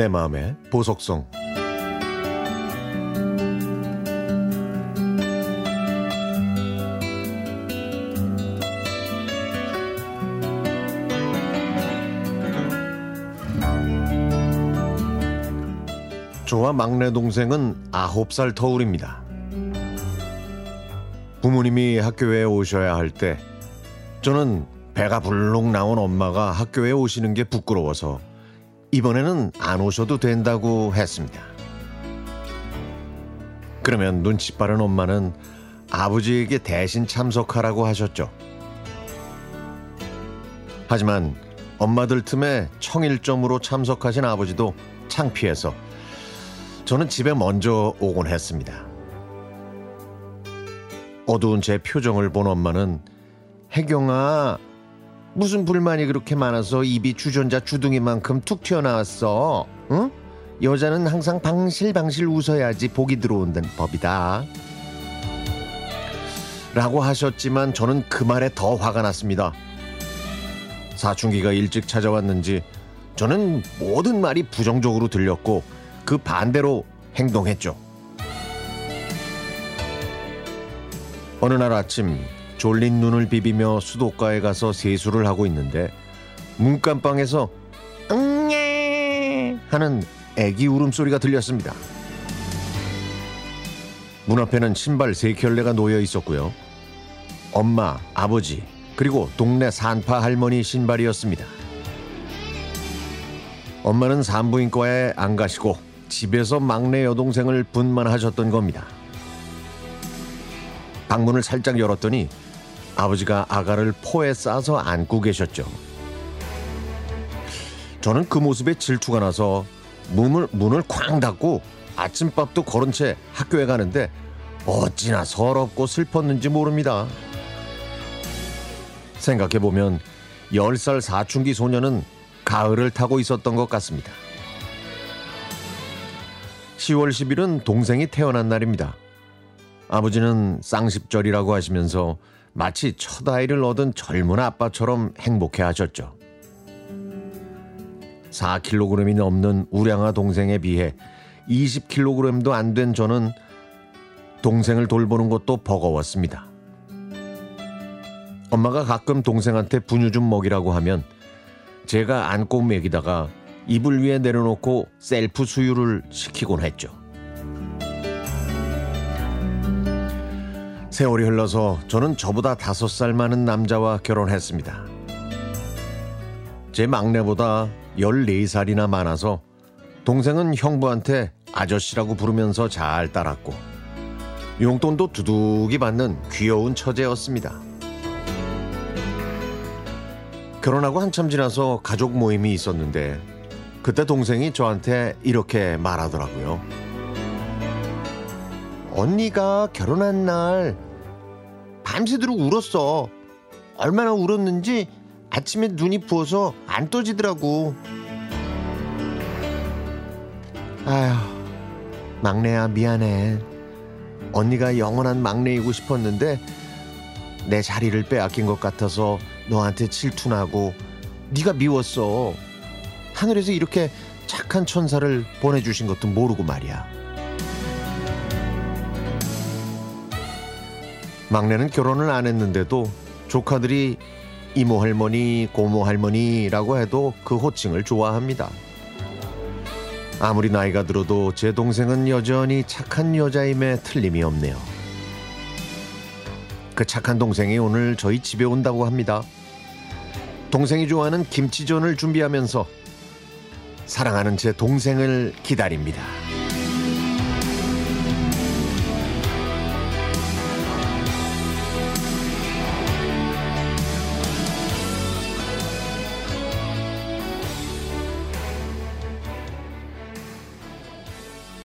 내 마음의 보석성 저와 막내 동생은 아홉 살 터울입니다. 부모님이 학교에 오셔야 할 때 저는 배가 불룩 나온 엄마가 학교에 오시는 게 부끄러워서 이번에는 안 오셔도 된다고 했습니다. 그러면 눈치 빠른 엄마는 아버지에게 대신 참석하라고 하셨죠. 하지만 엄마들 틈에 청일점으로 참석하신 아버지도 창피해서 저는 집에 먼저 오곤 했습니다. 어두운 제 표정을 본 엄마는 혜경아 무슨 불만이 그렇게 많아서 입이 주전자 주둥이만큼 툭 튀어나왔어? 응? 여자는 항상 방실방실 웃어야지 복이 들어온다는 법이다. 라고 하셨지만 저는 그 말에 더 화가 났습니다. 사춘기가 일찍 찾아왔는지 저는 모든 말이 부정적으로 들렸고 그 반대로 행동했죠. 어느 날 아침 졸린 눈을 비비며 수도가에 가서 세수를 하고 있는데 문간방에서 응예 하는 애기 울음소리가 들렸습니다. 문 앞에는 신발 세 켤레가 놓여 있었고요. 엄마, 아버지, 그리고 동네 산파 할머니 신발이었습니다. 엄마는 산부인과에 안 가시고 집에서 막내 여동생을 분만하셨던 겁니다. 방문을 살짝 열었더니 아버지가 아가를 포에 싸서 안고 계셨죠. 저는 그 모습에 질투가 나서 문을, 문을 쾅 닫고 아침밥도 거른 채 학교에 가는데 어찌나 서럽고 슬펐는지 모릅니다. 생각해보면 10살 사춘기 소녀는 가을을 타고 있었던 것 같습니다. 10월 10일은 동생이 태어난 날입니다. 아버지는 쌍십절이라고 하시면서 마치 첫 아이를 얻은 젊은 아빠처럼 행복해 하셨죠. 4kg이 넘는 우량아 동생에 비해 20kg도 안 된 저는 동생을 돌보는 것도 버거웠습니다. 엄마가 가끔 동생한테 분유 좀 먹이라고 하면 제가 안고 먹이다가 이불 위에 내려놓고 셀프 수유를 시키곤 했죠. 세월이 흘러서 저는 저보다 다섯 살 많은 남자와 결혼했습니다. 제 막내보다 14살이나 많아서 동생은 형부한테 아저씨라고 부르면서 잘 따랐고 용돈도 두둑이 받는 귀여운 처제였습니다. 결혼하고 한참 지나서 가족 모임이 있었는데 그때 동생이 저한테 이렇게 말하더라고요. 언니가 결혼한 날 밤새도록 울었어. 얼마나 울었는지 아침에 눈이 부어서 안 떠지더라고. 아휴, 막내야 미안해. 언니가 영원한 막내이고 싶었는데 내 자리를 빼앗긴 것 같아서 너한테 질투나고 네가 미웠어. 하늘에서 이렇게 착한 천사를 보내주신 것도 모르고 말이야. 막내는 결혼을 안 했는데도 조카들이 이모 할머니, 고모 할머니라고 해도 그 호칭을 좋아합니다. 아무리 나이가 들어도 제 동생은 여전히 착한 여자임에 틀림이 없네요. 그 착한 동생이 오늘 저희 집에 온다고 합니다. 동생이 좋아하는 김치전을 준비하면서 사랑하는 제 동생을 기다립니다.